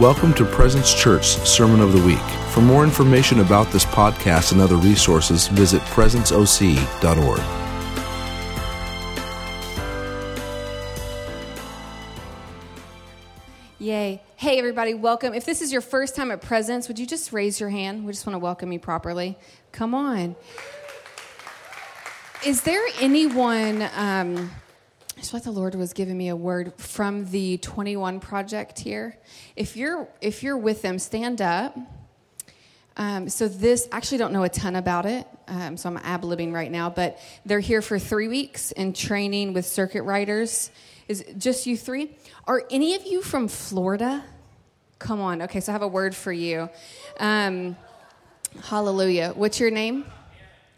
Welcome to Presence Church Sermon of the Week. For more information about this podcast and other resources, visit presenceoc.org. Yay. Hey, everybody, welcome. If this is your first time at Presence, would you just raise your hand? We just want to welcome you properly. Come on. Is there anyone, um, I feel like the Lord was giving me a word from the 21 project here. If you're, if you're with them, stand up. Um, so this, actually don't know a ton about it, um, so I'm ab-libbing right now, but they're here for three weeks in training with circuit riders. Is just you three? Are any of you from Florida? Come on. Okay, so I have a word for you. Um, hallelujah. What's your name?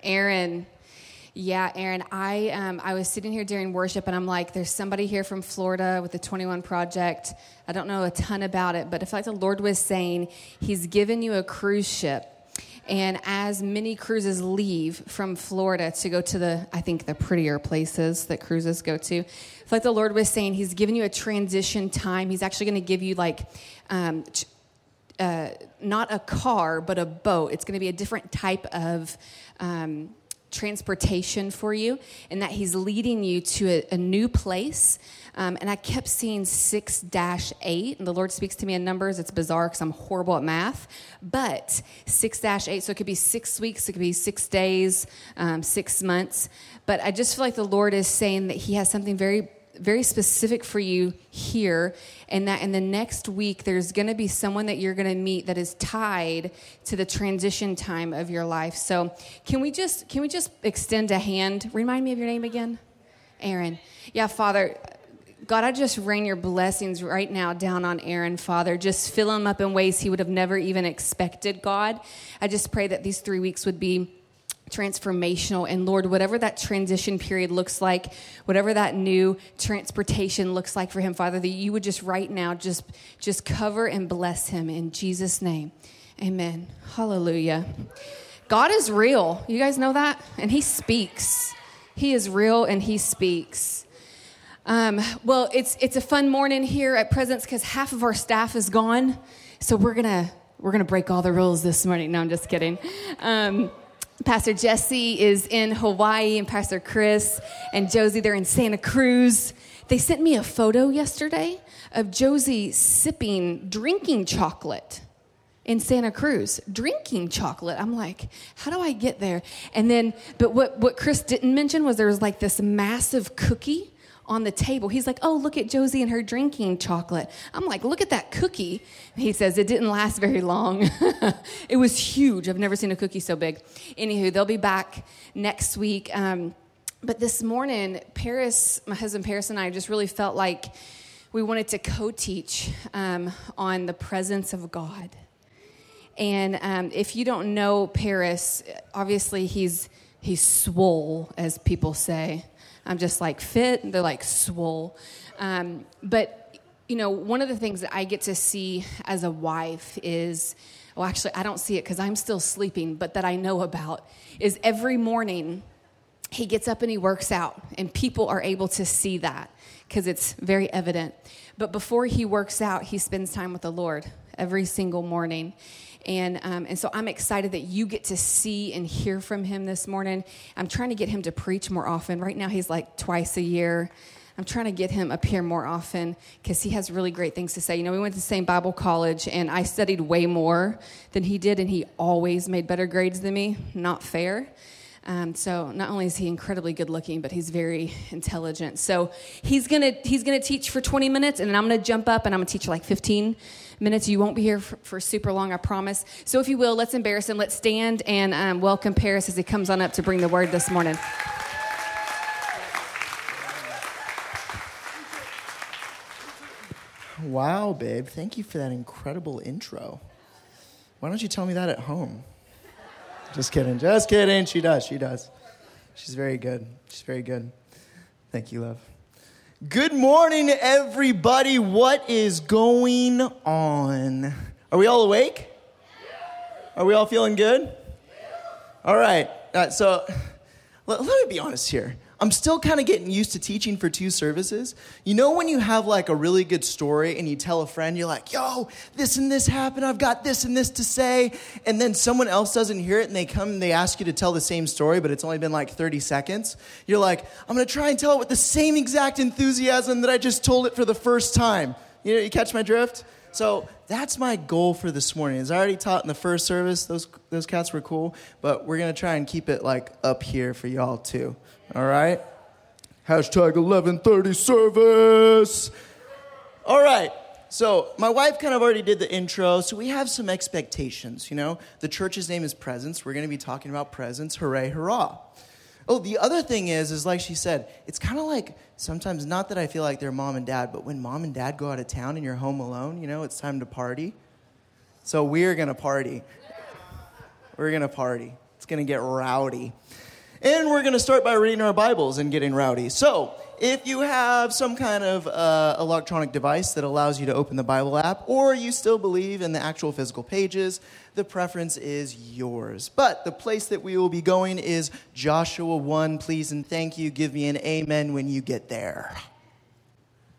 Aaron. Yeah, Aaron. I um, I was sitting here during worship, and I'm like, "There's somebody here from Florida with the 21 Project. I don't know a ton about it, but I feel like the Lord was saying He's given you a cruise ship, and as many cruises leave from Florida to go to the, I think the prettier places that cruises go to, it's like the Lord was saying He's given you a transition time. He's actually going to give you like. Um, uh, not a car, but a boat. It's going to be a different type of um, transportation for you and that he's leading you to a, a new place. Um, and i kept seeing 6-8 and the lord speaks to me in numbers. It's bizarre because i'm horrible at math but 6-8 so it could be six weeks it could be six days um, six months. But i just feel like the lord is saying that he has something very very specific for you here, and that in the next week, there's going to be someone that you're going to meet that is tied to the transition time of your life. So, can we just can we just extend a hand? Remind me of your name again, Aaron. Yeah, Father. God, I just rain your blessings right now down on Aaron, Father. Just fill him up in ways he would have never even expected, God. I just pray that these three weeks would be transformational. And Lord, whatever that transition period looks like, whatever that new transportation looks like for him, Father, that you would just right now just, just cover and bless him in Jesus' name. Amen. Hallelujah. God is real. You guys know that? And he speaks. He is real and he speaks. Um, well, it's it's a fun morning here at Presence because half of our staff is gone, so we're gonna we're gonna break all the rules this morning. No, I'm just kidding. Um, Pastor Jesse is in Hawaii, and Pastor Chris and Josie, they're in Santa Cruz. They sent me a photo yesterday of Josie sipping, drinking chocolate in Santa Cruz, drinking chocolate. I'm like, how do I get there? And then, but what, what Chris didn't mention was there was like this massive cookie on the table. He's like, Oh, look at Josie and her drinking chocolate. I'm like, Look at that cookie. he says, It didn't last very long. it was huge. I've never seen a cookie so big. Anywho, they'll be back next week. Um, but this morning, Paris, my husband Paris, and I just really felt like we wanted to co teach um, on the presence of God. And um, if you don't know Paris, obviously he's he's swole, as people say. I'm just like fit. and They're like swole. Um, but, you know, one of the things that I get to see as a wife is, well, actually, I don't see it because I'm still sleeping, but that I know about is every morning he gets up and he works out, and people are able to see that because it's very evident. But before he works out, he spends time with the Lord every single morning. And, um, and so I'm excited that you get to see and hear from him this morning. I'm trying to get him to preach more often. Right now, he's like twice a year. I'm trying to get him up here more often because he has really great things to say. You know, we went to the same Bible college, and I studied way more than he did, and he always made better grades than me. Not fair. Um, so not only is he incredibly good looking, but he's very intelligent. So he's gonna he's gonna teach for 20 minutes, and then I'm gonna jump up and I'm gonna teach like 15 minutes. You won't be here for, for, super long, I promise. So if you will, let's embarrass him. Let's stand and um, welcome Paris as he comes on up to bring the word this morning. Wow, babe. Thank you for that incredible intro. Why don't you tell me that at home? Just kidding. Just kidding. She does. She does. She's very good. She's very good. Thank you, love. Good morning, everybody. What is going on? Are we all awake? Are we all feeling good? All right. Uh, so let, let me be honest here. I'm still kind of getting used to teaching for two services. You know, when you have like a really good story and you tell a friend, you're like, yo, this and this happened. I've got this and this to say. And then someone else doesn't hear it and they come and they ask you to tell the same story, but it's only been like 30 seconds. You're like, I'm going to try and tell it with the same exact enthusiasm that I just told it for the first time. You know, you catch my drift? So that's my goal for this morning. As I already taught in the first service, those, those cats were cool, but we're going to try and keep it like up here for y'all too. All right? Hashtag 1130 service. All right. So, my wife kind of already did the intro, so we have some expectations, you know? The church's name is Presence. We're going to be talking about presence. Hooray, hurrah. Oh, the other thing is, is like she said, it's kind of like sometimes not that I feel like they're mom and dad, but when mom and dad go out of town and you're home alone, you know, it's time to party. So we're gonna party. We're gonna party. It's gonna get rowdy. And we're gonna start by reading our Bibles and getting rowdy. So if you have some kind of uh, electronic device that allows you to open the Bible app, or you still believe in the actual physical pages, the preference is yours. But the place that we will be going is Joshua 1. Please and thank you. Give me an amen when you get there.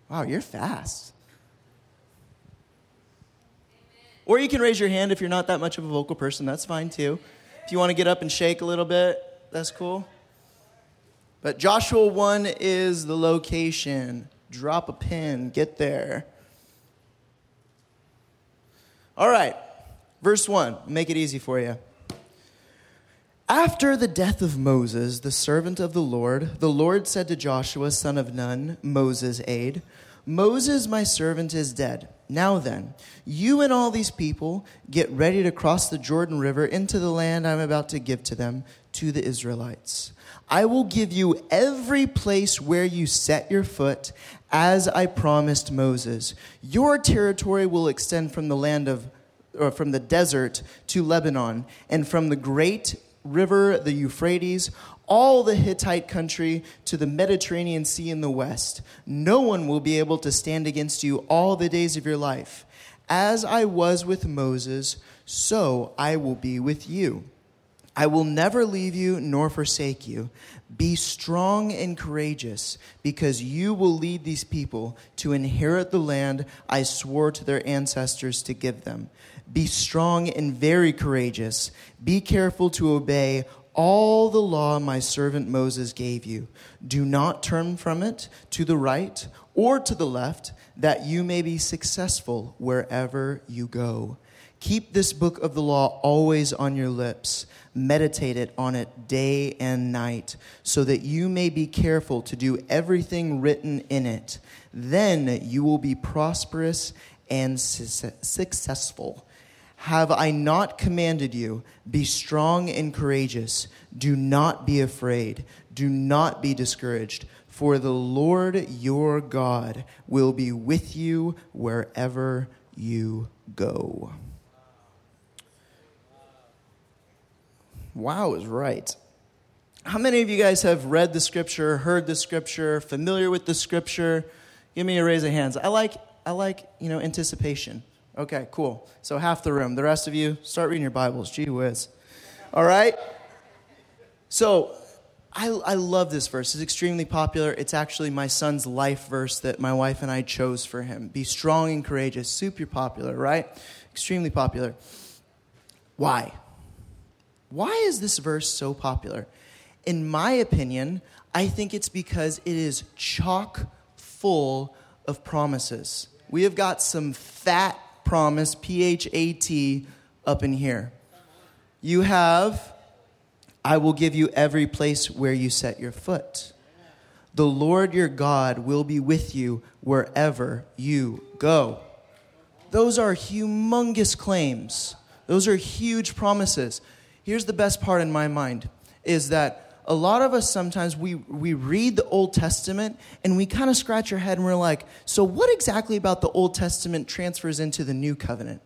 Wow, you're fast. Or you can raise your hand if you're not that much of a vocal person. That's fine too. If you want to get up and shake a little bit, that's cool. But Joshua 1 is the location. Drop a pin, get there. All right, verse 1, make it easy for you. After the death of Moses, the servant of the Lord, the Lord said to Joshua, son of Nun, Moses' aide, Moses, my servant, is dead. Now then, you and all these people get ready to cross the Jordan River into the land I'm about to give to them, to the Israelites. I will give you every place where you set your foot, as I promised Moses. Your territory will extend from the land of, or from the desert to Lebanon, and from the great river, the Euphrates, all the Hittite country to the Mediterranean Sea in the west. No one will be able to stand against you all the days of your life. As I was with Moses, so I will be with you. I will never leave you nor forsake you. Be strong and courageous, because you will lead these people to inherit the land I swore to their ancestors to give them. Be strong and very courageous. Be careful to obey all the law my servant Moses gave you. Do not turn from it to the right or to the left, that you may be successful wherever you go. Keep this book of the law always on your lips meditate it on it day and night, so that you may be careful to do everything written in it. Then you will be prosperous and su- successful. Have I not commanded you? Be strong and courageous. Do not be afraid. Do not be discouraged. For the Lord your God will be with you wherever you go. Wow is right. How many of you guys have read the scripture, heard the scripture, familiar with the scripture? Give me a raise of hands. I like, I like, you know, anticipation. Okay, cool. So half the room. The rest of you, start reading your Bibles. Gee whiz. All right? So I, I love this verse. It's extremely popular. It's actually my son's life verse that my wife and I chose for him. Be strong and courageous. Super popular, right? Extremely popular. Why? Why is this verse so popular? In my opinion, I think it's because it is chock full of promises. We have got some fat promise, P H A T, up in here. You have, I will give you every place where you set your foot. The Lord your God will be with you wherever you go. Those are humongous claims. Those are huge promises here's the best part in my mind is that a lot of us sometimes we, we read the Old Testament and we kind of scratch our head and we're like, so what exactly about the Old Testament transfers into the new covenant?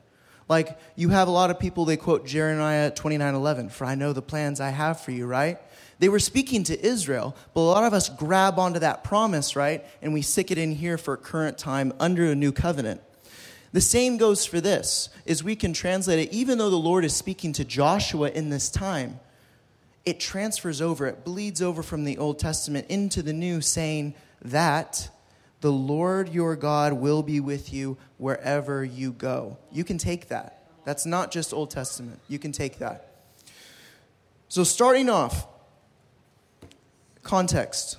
Like you have a lot of people they quote Jeremiah 29:11, for I know the plans I have for you, right? They were speaking to Israel, but a lot of us grab onto that promise, right? And we stick it in here for current time under a new covenant. The same goes for this, is we can translate it, even though the Lord is speaking to Joshua in this time, it transfers over, it bleeds over from the Old Testament into the New, saying that the Lord your God will be with you wherever you go. You can take that. That's not just Old Testament. You can take that. So, starting off, context.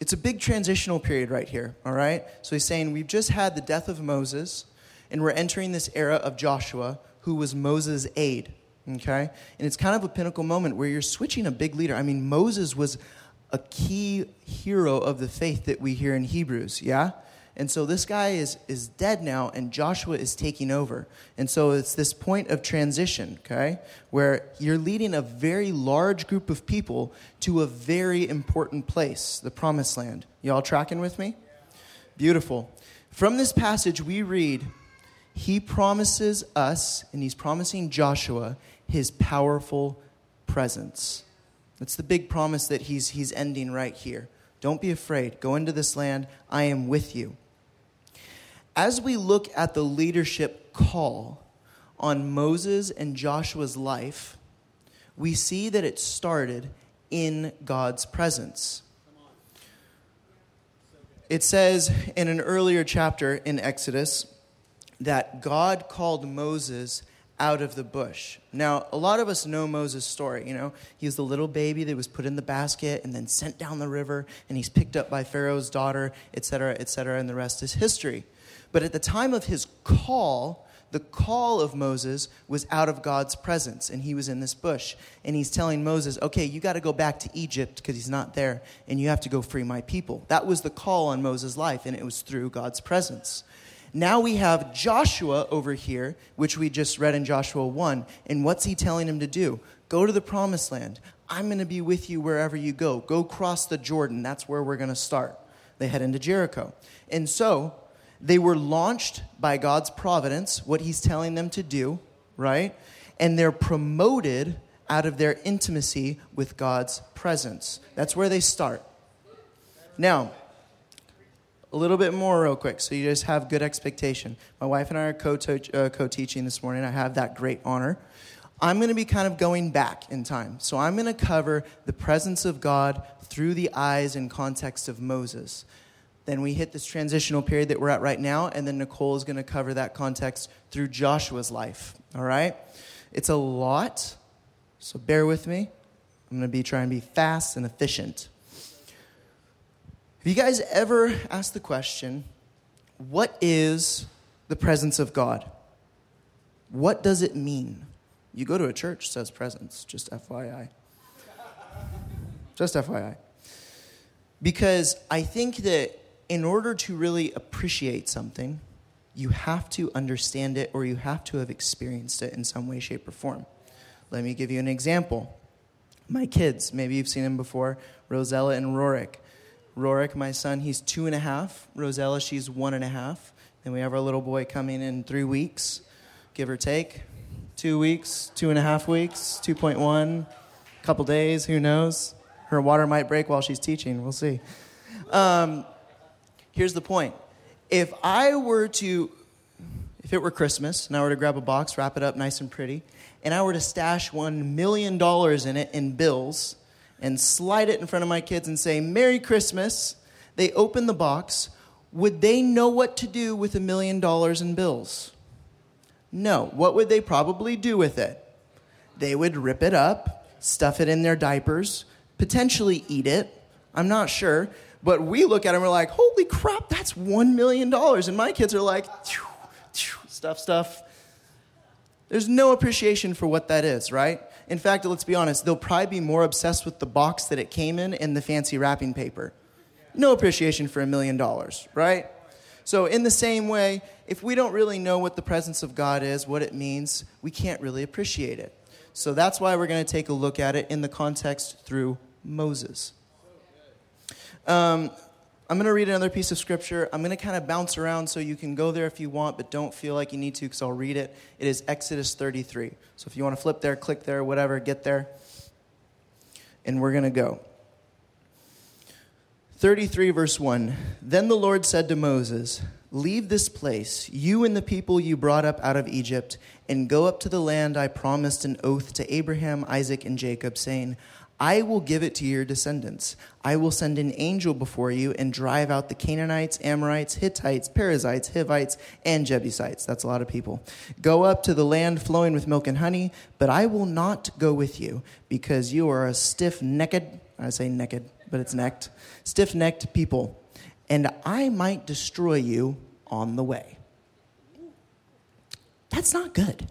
It's a big transitional period right here, all right? So he's saying we've just had the death of Moses, and we're entering this era of Joshua, who was Moses' aide, okay? And it's kind of a pinnacle moment where you're switching a big leader. I mean, Moses was a key hero of the faith that we hear in Hebrews, yeah? And so this guy is, is dead now, and Joshua is taking over. And so it's this point of transition, okay, where you're leading a very large group of people to a very important place, the promised land. Y'all tracking with me? Beautiful. From this passage, we read, He promises us, and He's promising Joshua, His powerful presence. That's the big promise that He's, he's ending right here. Don't be afraid. Go into this land. I am with you as we look at the leadership call on Moses and Joshua's life, we see that it started in God's presence. It says in an earlier chapter in Exodus that God called Moses out of the bush. Now, a lot of us know Moses' story. You know, he was the little baby that was put in the basket and then sent down the river, and he's picked up by Pharaoh's daughter, etc., etc., and the rest is history. But at the time of his call, the call of Moses was out of God's presence, and he was in this bush. And he's telling Moses, okay, you got to go back to Egypt because he's not there, and you have to go free my people. That was the call on Moses' life, and it was through God's presence. Now we have Joshua over here, which we just read in Joshua 1. And what's he telling him to do? Go to the promised land. I'm going to be with you wherever you go. Go cross the Jordan. That's where we're going to start. They head into Jericho. And so they were launched by God's providence, what He's telling them to do, right? And they're promoted out of their intimacy with God's presence. That's where they start. Now, a little bit more, real quick, so you just have good expectation. My wife and I are co uh, teaching this morning. I have that great honor. I'm going to be kind of going back in time. So I'm going to cover the presence of God through the eyes and context of Moses. Then we hit this transitional period that we're at right now, and then Nicole is going to cover that context through Joshua's life. All right? It's a lot, so bear with me. I'm going to be trying to be fast and efficient. Have you guys ever asked the question, what is the presence of God? What does it mean? You go to a church says presence, just FYI. just FYI. Because I think that in order to really appreciate something, you have to understand it or you have to have experienced it in some way, shape, or form. Let me give you an example. My kids, maybe you've seen them before, Rosella and Rorik. Rorik, my son, he's two and a half. Rosella, she's one and a half. And we have our little boy coming in three weeks, give or take. Two weeks, two and a half weeks, 2.1, couple days, who knows? Her water might break while she's teaching, we'll see. Um, here's the point if I were to, if it were Christmas and I were to grab a box, wrap it up nice and pretty, and I were to stash $1 million in it in bills and slide it in front of my kids and say, Merry Christmas, they open the box, would they know what to do with a million dollars in bills? No. What would they probably do with it? They would rip it up, stuff it in their diapers, potentially eat it. I'm not sure. But we look at them and we're like, holy crap, that's $1 million. And my kids are like, stuff, stuff. There's no appreciation for what that is, right? In fact, let's be honest, they'll probably be more obsessed with the box that it came in and the fancy wrapping paper. No appreciation for a million dollars, right? So, in the same way, if we don't really know what the presence of God is, what it means, we can't really appreciate it. So, that's why we're going to take a look at it in the context through Moses. Um, I'm going to read another piece of scripture. I'm going to kind of bounce around so you can go there if you want, but don't feel like you need to because I'll read it. It is Exodus 33. So if you want to flip there, click there, whatever, get there. And we're going to go. 33, verse 1. Then the Lord said to Moses, Leave this place, you and the people you brought up out of Egypt, and go up to the land I promised an oath to Abraham, Isaac, and Jacob, saying, I will give it to your descendants. I will send an angel before you and drive out the Canaanites, Amorites, Hittites, Perizzites, Hivites, and Jebusites. That's a lot of people. Go up to the land flowing with milk and honey, but I will not go with you because you are a stiff necked, I say naked, but it's necked, stiff necked people, and I might destroy you on the way. That's not good.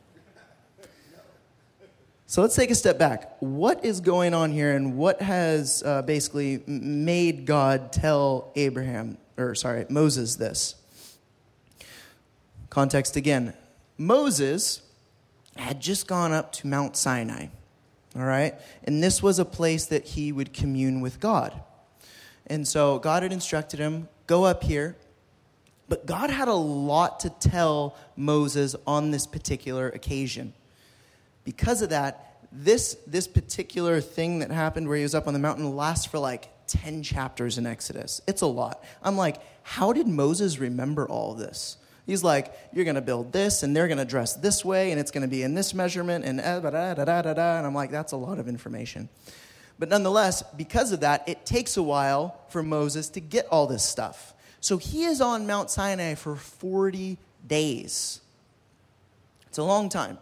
So let's take a step back. What is going on here, and what has uh, basically made God tell Abraham, or sorry, Moses this? Context again Moses had just gone up to Mount Sinai, all right? And this was a place that he would commune with God. And so God had instructed him go up here. But God had a lot to tell Moses on this particular occasion because of that, this, this particular thing that happened where he was up on the mountain lasts for like 10 chapters in Exodus. It's a lot. I'm like, how did Moses remember all this? He's like, you're going to build this, and they're going to dress this way, and it's going to be in this measurement, and eh, da da da da da. And I'm like, that's a lot of information. But nonetheless, because of that, it takes a while for Moses to get all this stuff. So he is on Mount Sinai for 40 days. It's a long time.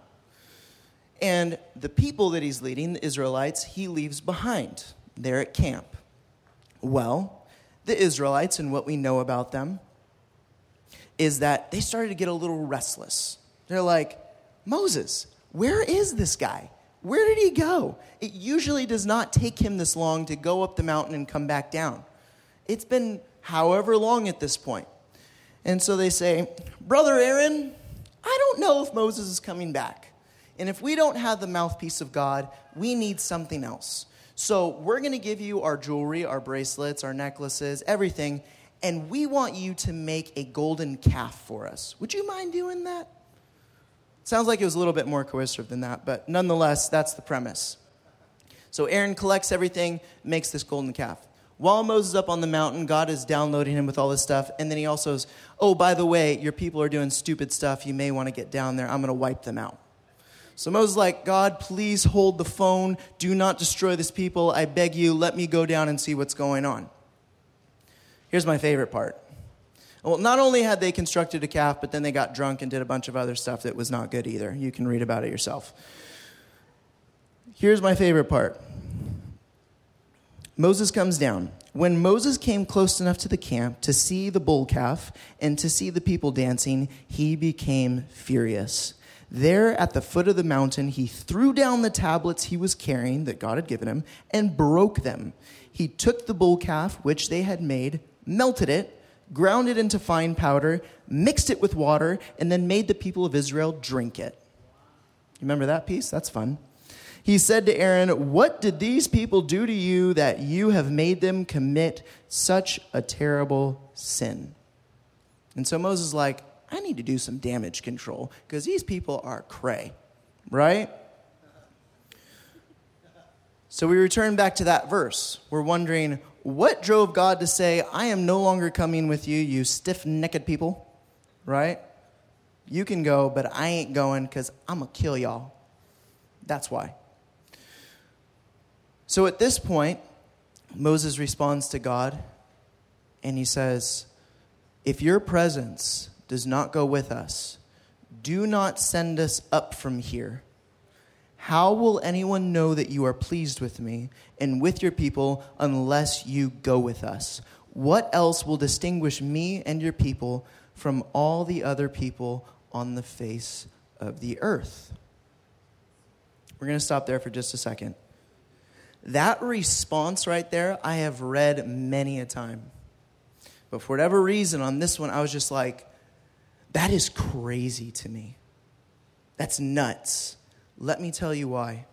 And the people that he's leading, the Israelites, he leaves behind there at camp. Well, the Israelites and what we know about them is that they started to get a little restless. They're like, Moses, where is this guy? Where did he go? It usually does not take him this long to go up the mountain and come back down. It's been however long at this point. And so they say, Brother Aaron, I don't know if Moses is coming back. And if we don't have the mouthpiece of God, we need something else. So we're going to give you our jewelry, our bracelets, our necklaces, everything, and we want you to make a golden calf for us. Would you mind doing that? Sounds like it was a little bit more coercive than that, but nonetheless, that's the premise. So Aaron collects everything, makes this golden calf. While Moses is up on the mountain, God is downloading him with all this stuff. And then he also says, Oh, by the way, your people are doing stupid stuff. You may want to get down there. I'm going to wipe them out. So Moses like, God, please hold the phone. Do not destroy this people. I beg you, let me go down and see what's going on. Here's my favorite part. Well, not only had they constructed a calf, but then they got drunk and did a bunch of other stuff that was not good either. You can read about it yourself. Here's my favorite part Moses comes down. When Moses came close enough to the camp to see the bull calf and to see the people dancing, he became furious. There at the foot of the mountain, he threw down the tablets he was carrying that God had given him and broke them. He took the bull calf, which they had made, melted it, ground it into fine powder, mixed it with water, and then made the people of Israel drink it. Remember that piece? That's fun. He said to Aaron, What did these people do to you that you have made them commit such a terrible sin? And so Moses like, need to do some damage control because these people are cray, right? So we return back to that verse. We're wondering what drove God to say, I am no longer coming with you, you stiff necked people, right? You can go, but I ain't going because I'm going to kill y'all. That's why. So at this point, Moses responds to God and he says, If your presence does not go with us, do not send us up from here. How will anyone know that you are pleased with me and with your people unless you go with us? What else will distinguish me and your people from all the other people on the face of the earth? We're going to stop there for just a second. That response right there, I have read many a time. But for whatever reason, on this one, I was just like, that is crazy to me. That's nuts. Let me tell you why.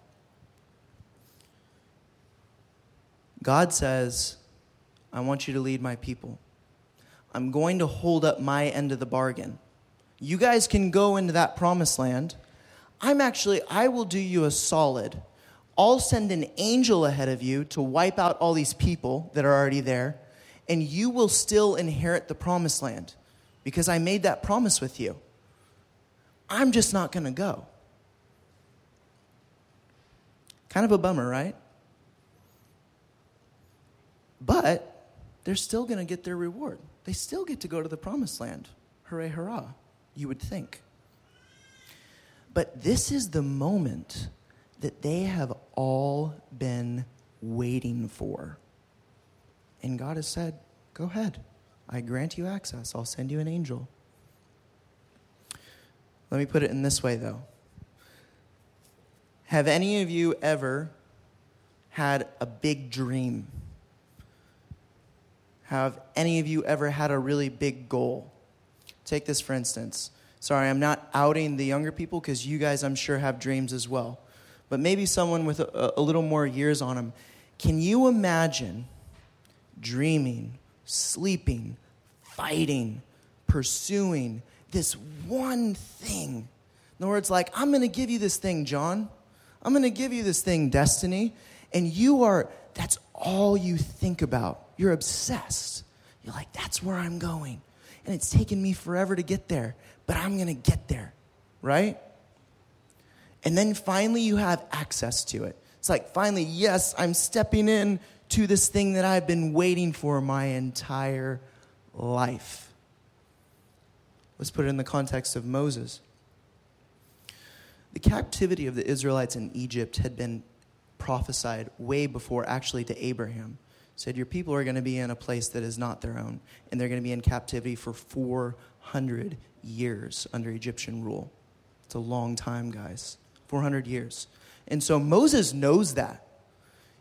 God says, I want you to lead my people. I'm going to hold up my end of the bargain. You guys can go into that promised land. I'm actually, I will do you a solid. I'll send an angel ahead of you to wipe out all these people that are already there, and you will still inherit the promised land because I made that promise with you. I'm just not going to go. Kind of a bummer, right? But they're still going to get their reward. They still get to go to the promised land. Hooray, hurrah, you would think. But this is the moment that they have all been waiting for. And God has said, Go ahead. I grant you access. I'll send you an angel. Let me put it in this way, though. Have any of you ever had a big dream? Have any of you ever had a really big goal? Take this for instance. Sorry, I'm not outing the younger people because you guys, I'm sure, have dreams as well. But maybe someone with a, a little more years on them. Can you imagine dreaming, sleeping, fighting, pursuing this one thing? In other words, like, I'm going to give you this thing, John. I'm going to give you this thing, destiny. And you are, that's all you think about. You're obsessed. You're like, that's where I'm going. And it's taken me forever to get there, but I'm going to get there, right? And then finally you have access to it. It's like, finally, yes, I'm stepping in to this thing that I've been waiting for my entire life. Let's put it in the context of Moses. The captivity of the Israelites in Egypt had been prophesied way before actually to Abraham. Said, Your people are going to be in a place that is not their own, and they're going to be in captivity for 400 years under Egyptian rule. It's a long time, guys. 400 years. And so Moses knows that.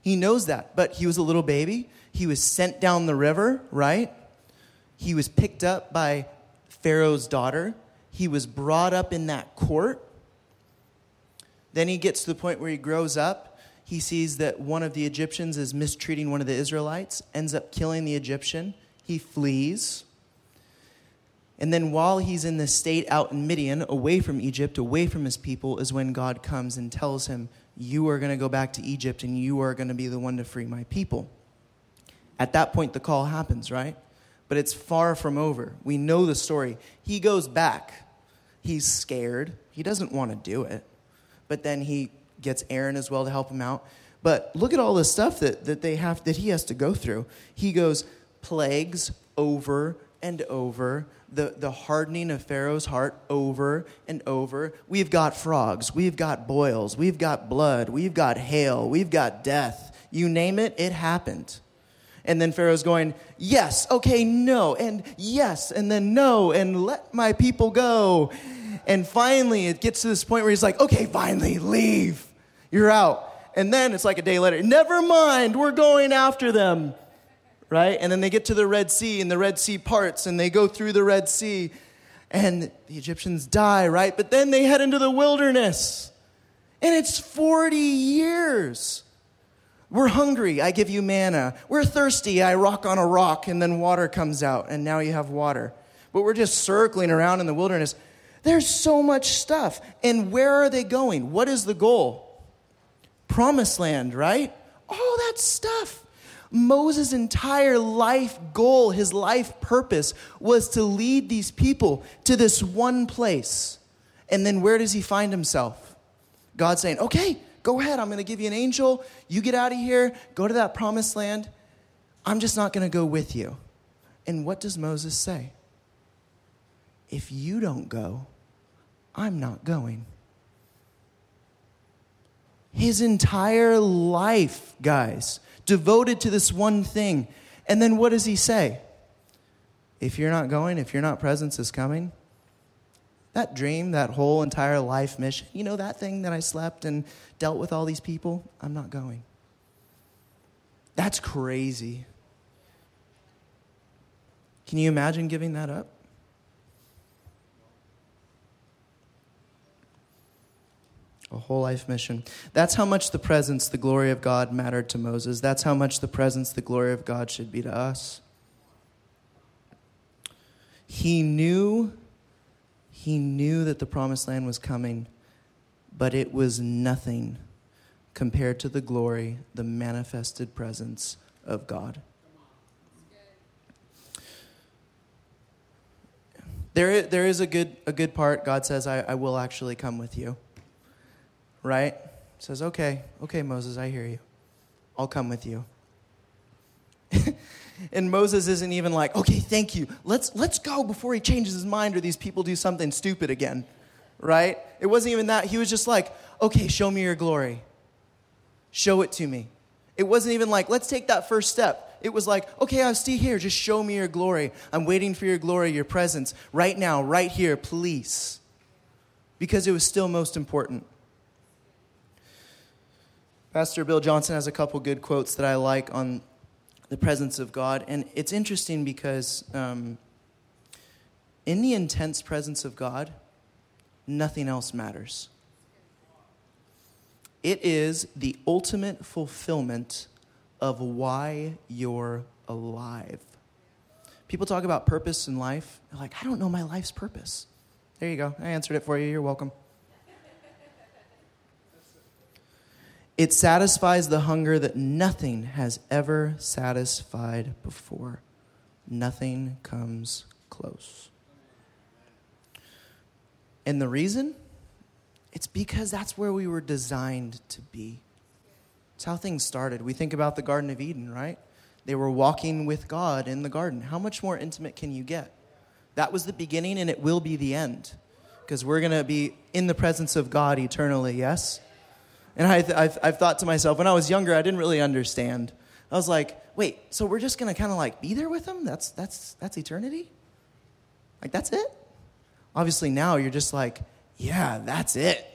He knows that. But he was a little baby. He was sent down the river, right? He was picked up by Pharaoh's daughter. He was brought up in that court. Then he gets to the point where he grows up. He sees that one of the Egyptians is mistreating one of the Israelites, ends up killing the Egyptian. He flees. And then while he's in this state out in Midian, away from Egypt, away from his people, is when God comes and tells him, You are going to go back to Egypt and you are going to be the one to free my people. At that point, the call happens, right? But it's far from over. We know the story. He goes back. He's scared. He doesn't want to do it but then he gets Aaron as well to help him out. But look at all the stuff that, that they have that he has to go through. He goes plagues over and over, the, the hardening of Pharaoh's heart over and over. We've got frogs, we've got boils, we've got blood, we've got hail, we've got death. You name it, it happened. And then Pharaoh's going, Yes, okay, no, and yes, and then no, and let my people go. And finally, it gets to this point where he's like, okay, finally, leave. You're out. And then it's like a day later, never mind, we're going after them. Right? And then they get to the Red Sea, and the Red Sea parts, and they go through the Red Sea, and the Egyptians die, right? But then they head into the wilderness. And it's 40 years. We're hungry, I give you manna. We're thirsty, I rock on a rock, and then water comes out, and now you have water. But we're just circling around in the wilderness. There's so much stuff. And where are they going? What is the goal? Promised land, right? All that stuff. Moses' entire life goal, his life purpose, was to lead these people to this one place. And then where does he find himself? God saying, okay, go ahead, I'm going to give you an angel. You get out of here, go to that promised land. I'm just not going to go with you. And what does Moses say? If you don't go, I'm not going. His entire life, guys, devoted to this one thing. And then what does he say? If you're not going, if you're not presence is coming, that dream, that whole entire life mission, you know, that thing that I slept and dealt with all these people, I'm not going. That's crazy. Can you imagine giving that up? A whole life mission. That's how much the presence, the glory of God mattered to Moses. That's how much the presence, the glory of God should be to us. He knew he knew that the promised land was coming, but it was nothing compared to the glory, the manifested presence of God. There, there is a good, a good part. God says, I, I will actually come with you right? Says, okay, okay, Moses, I hear you. I'll come with you. and Moses isn't even like, okay, thank you. Let's, let's go before he changes his mind or these people do something stupid again, right? It wasn't even that. He was just like, okay, show me your glory. Show it to me. It wasn't even like, let's take that first step. It was like, okay, I'll see here. Just show me your glory. I'm waiting for your glory, your presence, right now, right here, please. Because it was still most important. Pastor Bill Johnson has a couple good quotes that I like on the presence of God. And it's interesting because um, in the intense presence of God, nothing else matters. It is the ultimate fulfillment of why you're alive. People talk about purpose in life. They're like, I don't know my life's purpose. There you go. I answered it for you. You're welcome. It satisfies the hunger that nothing has ever satisfied before. Nothing comes close. And the reason? It's because that's where we were designed to be. It's how things started. We think about the Garden of Eden, right? They were walking with God in the garden. How much more intimate can you get? That was the beginning, and it will be the end. Because we're going to be in the presence of God eternally, yes? And I, have I've thought to myself, when I was younger, I didn't really understand. I was like, wait, so we're just going to kind of like be there with him? That's, that's, that's eternity? Like, that's it? Obviously, now you're just like, yeah, that's it.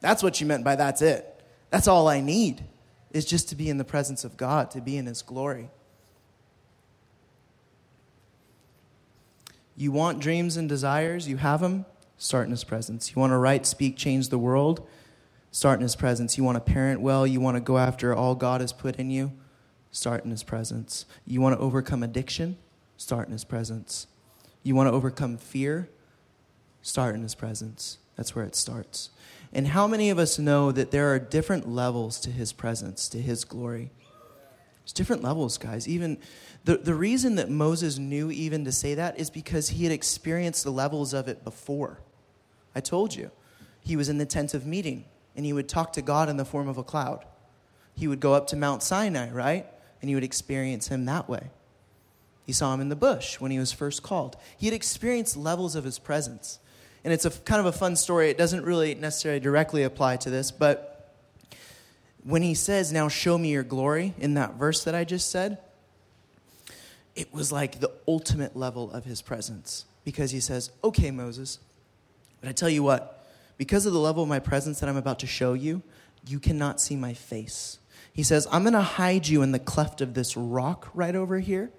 That's what you meant by that's it. That's all I need, is just to be in the presence of God, to be in his glory. You want dreams and desires, you have them, start in his presence. You want to write, speak, change the world, start in His presence. You want to parent well, you want to go after all God has put in you, start in His presence. You want to overcome addiction, start in His presence. You want to overcome fear, start in His presence. That's where it starts. And how many of us know that there are different levels to His presence, to His glory? There's different levels, guys. Even the, the reason that Moses knew even to say that is because he had experienced the levels of it before. I told you. He was in the tent of meeting and he would talk to God in the form of a cloud. He would go up to Mount Sinai, right? And he would experience him that way. He saw him in the bush when he was first called. He had experienced levels of his presence. And it's a kind of a fun story. It doesn't really necessarily directly apply to this, but when he says, Now show me your glory, in that verse that I just said, it was like the ultimate level of his presence. Because he says, Okay, Moses, but I tell you what, because of the level of my presence that I'm about to show you, you cannot see my face. He says, I'm going to hide you in the cleft of this rock right over here.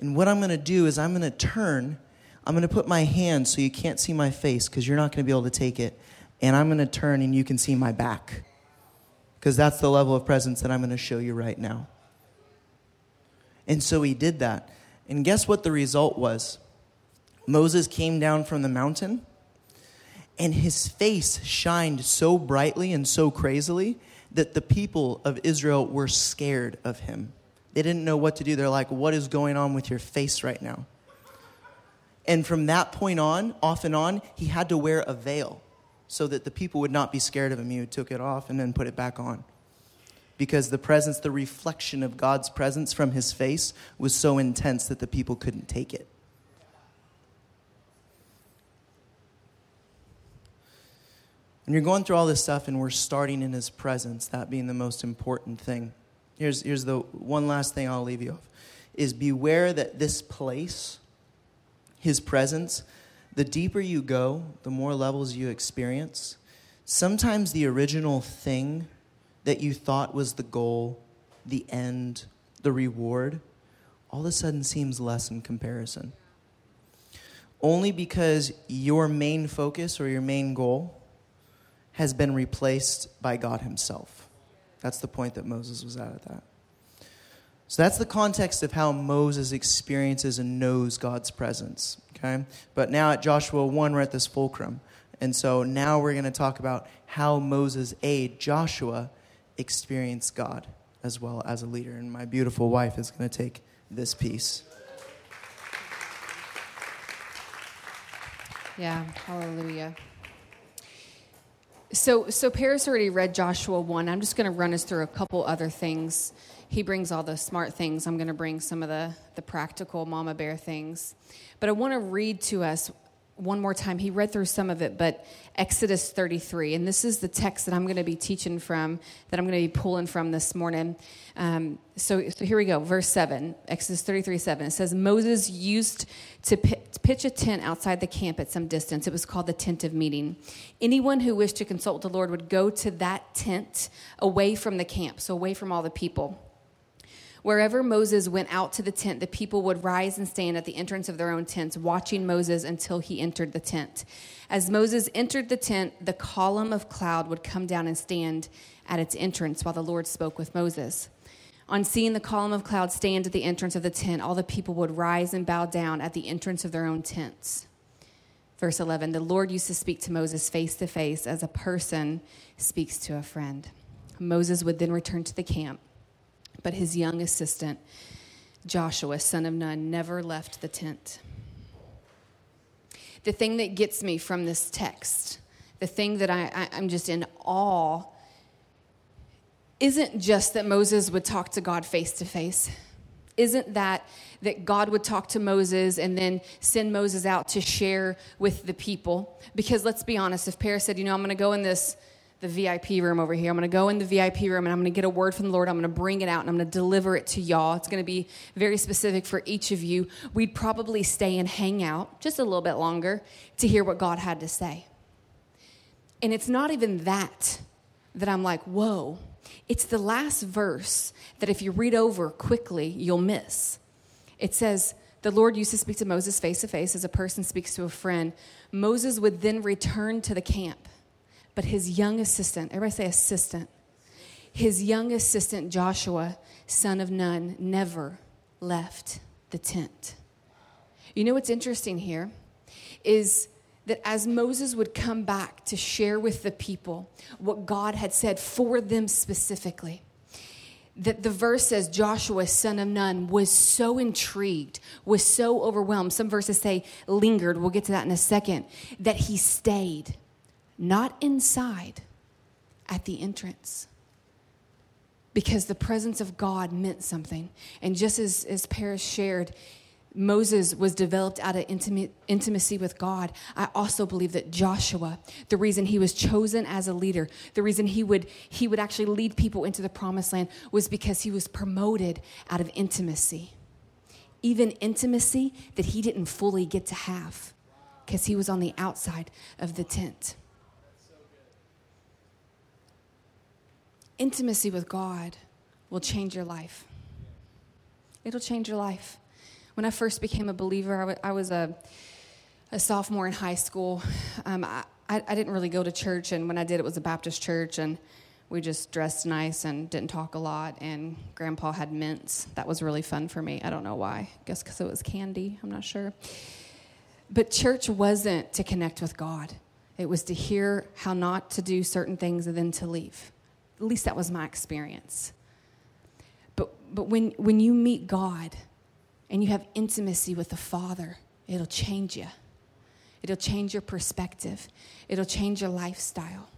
And what I'm going to do is I'm going to turn, I'm going to put my hand so you can't see my face because you're not going to be able to take it. And I'm going to turn and you can see my back because that's the level of presence that I'm going to show you right now. And so he did that. And guess what the result was? Moses came down from the mountain and his face shined so brightly and so crazily that the people of Israel were scared of him. They didn't know what to do. They're like, What is going on with your face right now? And from that point on, off and on, he had to wear a veil so that the people would not be scared of him. He took it off and then put it back on. Because the presence, the reflection of God's presence from his face was so intense that the people couldn't take it. When you're going through all this stuff and we're starting in His presence, that being the most important thing. Here's, here's the one last thing I'll leave you off is beware that this place, His presence, the deeper you go, the more levels you experience. Sometimes the original thing that you thought was the goal, the end, the reward, all of a sudden seems less in comparison. Only because your main focus or your main goal has been replaced by God Himself. That's the point that Moses was at at that. So that's the context of how Moses experiences and knows God's presence. Okay? But now at Joshua 1, we're at this fulcrum. And so now we're going to talk about how Moses aide Joshua experience God as well as a leader. And my beautiful wife is going to take this piece. Yeah, hallelujah So, so Paris already read Joshua 1. I'm just going to run us through a couple other things. He brings all the smart things. I'm going to bring some of the, the practical mama bear things. But I want to read to us one more time. He read through some of it, but Exodus 33. And this is the text that I'm going to be teaching from, that I'm going to be pulling from this morning. Um, so, so here we go. Verse 7, Exodus 33 7. It says, Moses used to pitch a tent outside the camp at some distance. It was called the tent of meeting. Anyone who wished to consult the Lord would go to that tent away from the camp, so away from all the people. Wherever Moses went out to the tent, the people would rise and stand at the entrance of their own tents, watching Moses until he entered the tent. As Moses entered the tent, the column of cloud would come down and stand at its entrance while the Lord spoke with Moses. On seeing the column of cloud stand at the entrance of the tent, all the people would rise and bow down at the entrance of their own tents. Verse 11 The Lord used to speak to Moses face to face as a person speaks to a friend. Moses would then return to the camp but his young assistant, Joshua, son of Nun, never left the tent. The thing that gets me from this text, the thing that I, I, I'm just in awe, isn't just that Moses would talk to God face to face. Isn't that that God would talk to Moses and then send Moses out to share with the people? Because let's be honest, if Paris said, you know, I'm going to go in this the VIP room over here. I'm going to go in the VIP room and I'm going to get a word from the Lord. I'm going to bring it out and I'm going to deliver it to y'all. It's going to be very specific for each of you. We'd probably stay and hang out just a little bit longer to hear what God had to say. And it's not even that that I'm like, whoa. It's the last verse that if you read over quickly, you'll miss. It says, the Lord used to speak to Moses face to face as a person speaks to a friend. Moses would then return to the camp but his young assistant, everybody say assistant, his young assistant, Joshua, son of Nun, never left the tent. You know what's interesting here is that as Moses would come back to share with the people what God had said for them specifically, that the verse says Joshua, son of Nun, was so intrigued, was so overwhelmed. Some verses say lingered, we'll get to that in a second, that he stayed not inside, at the entrance. Because the presence of God meant something. And just as, as Paris shared, Moses was developed out of intimate, intimacy with God. I also believe that Joshua, the reason he was chosen as a leader, the reason he would, he would actually lead people into the promised land was because he was promoted out of intimacy. Even intimacy that he didn't fully get to have because he was on the outside of the tent. Intimacy with God will change your life. It'll change your life. When I first became a believer, I, was a, a sophomore in high school. Um, I, I didn't really go to church, and when I did, it was a Baptist church, and we just dressed nice and didn't talk a lot. And Grandpa had mints. That was really fun for me. I don't know why. I guess because it was candy. I'm not sure. But church wasn't to connect with God, it was to hear how not to do certain things and then to leave. At least that was my experience. But, but when, when you meet God and you have intimacy with the Father, it'll change you. It'll change your perspective. It'll change your lifestyle.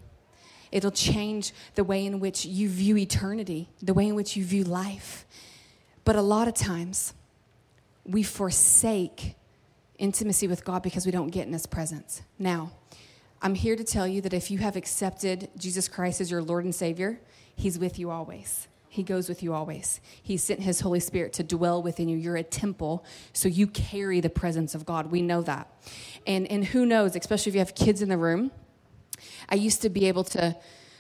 It'll change the way in which you view eternity, the way in which you view life. But a lot of times, we forsake intimacy with God because we don't get in His presence. Now, I'm here to tell you that if you have accepted Jesus Christ as your Lord and Savior, He's with you always. He goes with you always. He sent His Holy Spirit to dwell within you. You're a temple, so you carry the presence of God. We know that. And, and who knows, especially if you have kids in the room, I used to be able to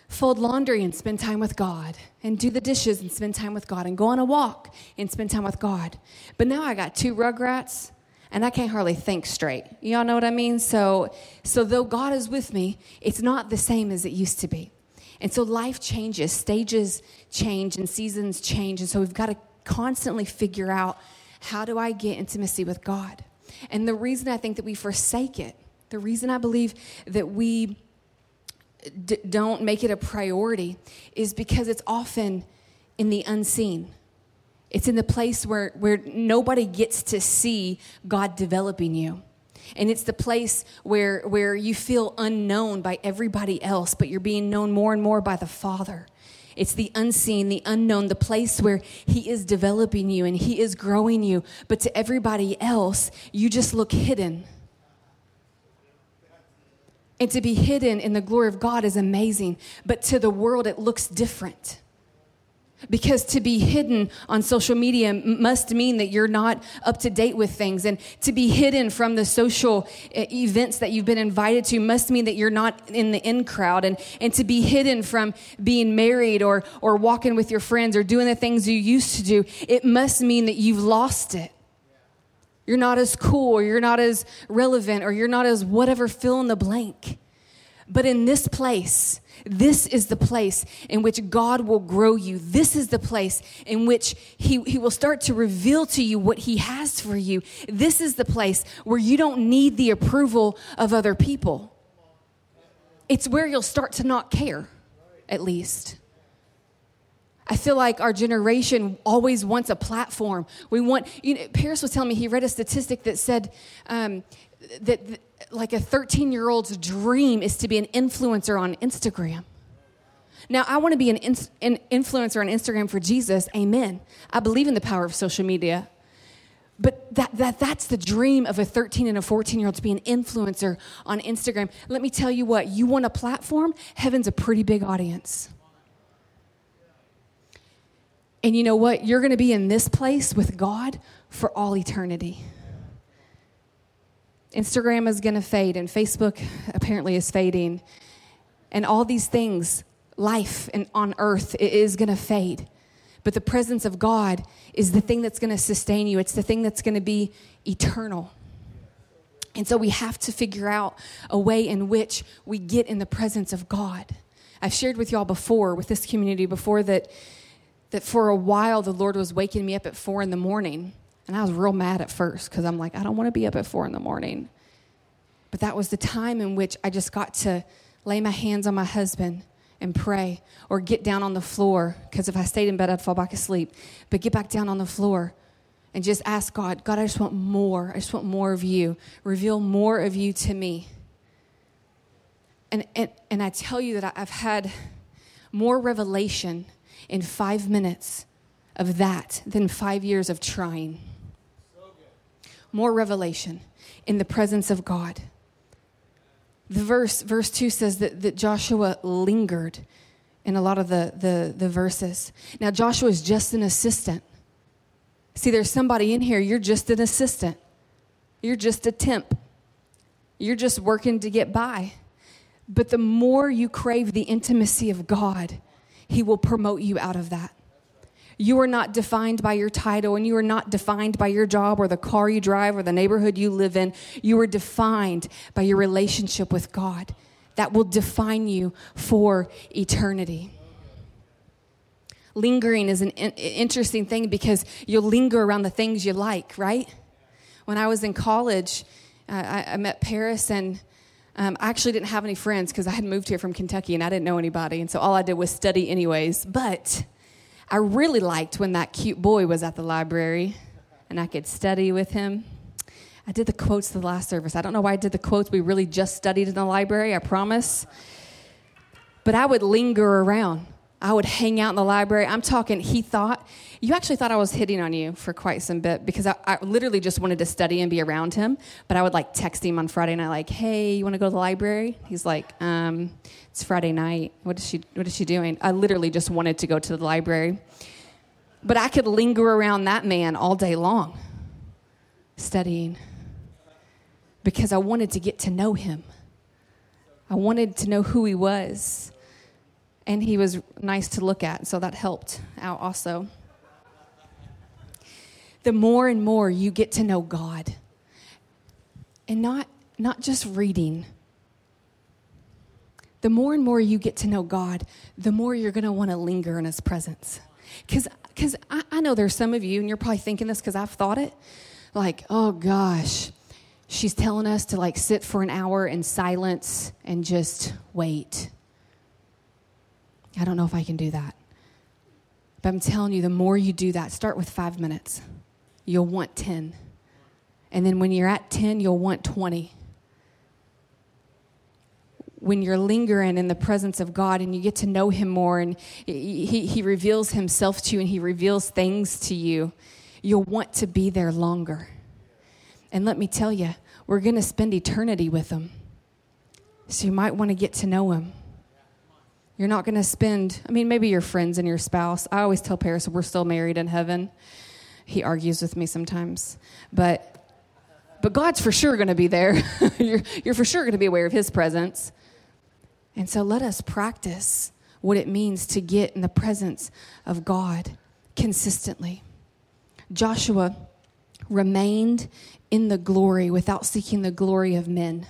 fold laundry and spend time with God, and do the dishes and spend time with God, and go on a walk and spend time with God. But now I got two rugrats and I can't hardly think straight. Y'all know what I mean? So, so though God is with me, it's not the same as it used to be. And so life changes, stages change, and seasons change. And so we've got to constantly figure out how do I get intimacy with God? And the reason I think that we forsake it, the reason I believe that we d- don't make it a priority is because it's often in the unseen. It's in the place where, where nobody gets to see God developing you. And it's the place where, where you feel unknown by everybody else, but you're being known more and more by the Father. It's the unseen, the unknown, the place where He is developing you and He is growing you. But to everybody else, you just look hidden. And to be hidden in the glory of God is amazing. But to the world, it looks different. Because to be hidden on social media must mean that you're not up to date with things. And to be hidden from the social eh, events that you've been invited to must mean that you're not in the in crowd. And, and to be hidden from being married or, or walking with your friends or doing the things you used to do, it must mean that you've lost it. You're not as cool or you're not as relevant or you're not as whatever, fill in the blank. But in this place, this is the place in which God will grow you. This is the place in which he, he will start to reveal to you what He has for you. This is the place where you don't need the approval of other people. It's where you'll start to not care, at least. I feel like our generation always wants a platform. We want, you know, Paris was telling me he read a statistic that said um, that, that like a 13 year old's dream is to be an influencer on Instagram. Now, I want to be an, in, an, influencer on Instagram for Jesus. Amen. I believe in the power of social media. But that, that, that's the dream of a 13 and a 14 year old to be an influencer on Instagram. Let me tell you what, you want a platform? Heaven's a pretty big audience. And you know what? You're going to be in this place with God for all eternity. Instagram is going to fade, and Facebook apparently is fading. And all these things, life and on earth, is going to fade. But the presence of God is the thing that's going to sustain you, it's the thing that's going to be eternal. And so we have to figure out a way in which we get in the presence of God. I've shared with y'all before, with this community before, that, that for a while the Lord was waking me up at four in the morning and I was real mad at first because I'm like, I don't want to be up at four in the morning. But that was the time in which I just got to lay my hands on my husband and pray or get down on the floor because if I stayed in bed, I'd fall back asleep. But get back down on the floor and just ask God, God, I just want more. I just want more of you. Reveal more of you to me. And, and, and I tell you that I've had more revelation in five minutes of that than five years of trying more revelation in the presence of God. The verse, verse 2 says that, that Joshua lingered in a lot of the, the, the verses. Now, Joshua is just an assistant. See, there's somebody in here, you're just an assistant. You're just a temp. You're just working to get by. But the more you crave the intimacy of God, He will promote you out of that. You are not defined by your title and you are not defined by your job or the car you drive or the neighborhood you live in. You are defined by your relationship with God. That will define you for eternity. Lingering is an interesting thing because you'll linger around the things you like, right? When I was in college, uh, I, I, met Paris and um, I actually didn't have any friends because I had moved here from Kentucky and I didn't know anybody. And so all I did was study, anyways. But I really liked when that cute boy was at the library and I could study with him. I did the quotes the last service. I don't know why I did the quotes. We really just studied in the library, I promise. But I would linger around. I would hang out in the library. I'm talking, he thought, you actually thought I was hitting on you for quite some bit because I, I, literally just wanted to study and be around him. But I would like text him on Friday night, like, hey, you want to go to the library? He's like, um, it's Friday night. What is she, what is she doing? I literally just wanted to go to the library. But I could linger around that man all day long, studying, because I wanted to get to know him. I wanted to know who he was and he was nice to look at, so that helped out also. The more and more you get to know God, and not, not just reading, the more and more you get to know God, the more you're going to want to linger in His presence. Because I, I know there's some of you, and you're probably thinking this because I've thought it like, oh gosh, she's telling us to like sit for an hour in silence and just wait I don't know if I can do that. But I'm telling you, the more you do that, start with five minutes. You'll want 10. And then when you're at 10, you'll want 20. When you're lingering in the presence of God and you get to know Him more and He, he reveals Himself to you and He reveals things to you, you'll want to be there longer. And let me tell you, we're going to spend eternity with Him. So you might want to get to know Him. You're not going to spend, I mean, maybe your friends and your spouse. I always tell Paris we're still married in heaven. He argues with me sometimes. But but God's for sure going to be there. you're, you're for sure going to be aware of His presence. And so let us practice what it means to get in the presence of God consistently. Joshua remained in the glory without seeking the glory of men.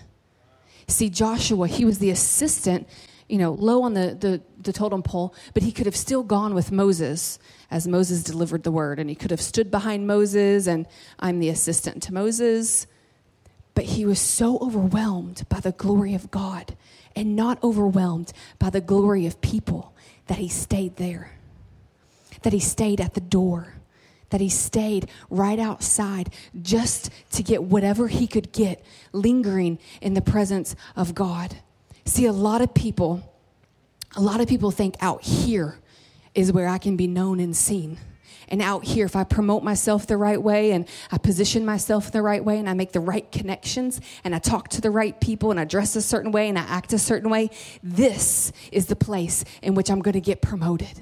See, Joshua, he was the assistant, you know, low on the, the, the totem pole, but he could have still gone with Moses as Moses delivered the word. And he could have stood behind Moses, and I'm the assistant to Moses. But he was so overwhelmed by the glory of God and not overwhelmed by the glory of people that he stayed there, that he stayed at the door, that he stayed right outside just to get whatever he could get, lingering in the presence of God. See, a lot of people, a lot of people think out here is where I can be known and seen. And out here, if I promote myself the right way and I position myself the right way and I make the right connections and I talk to the right people and I dress a certain way and I act a certain way, this is the place in which I'm going to get promoted.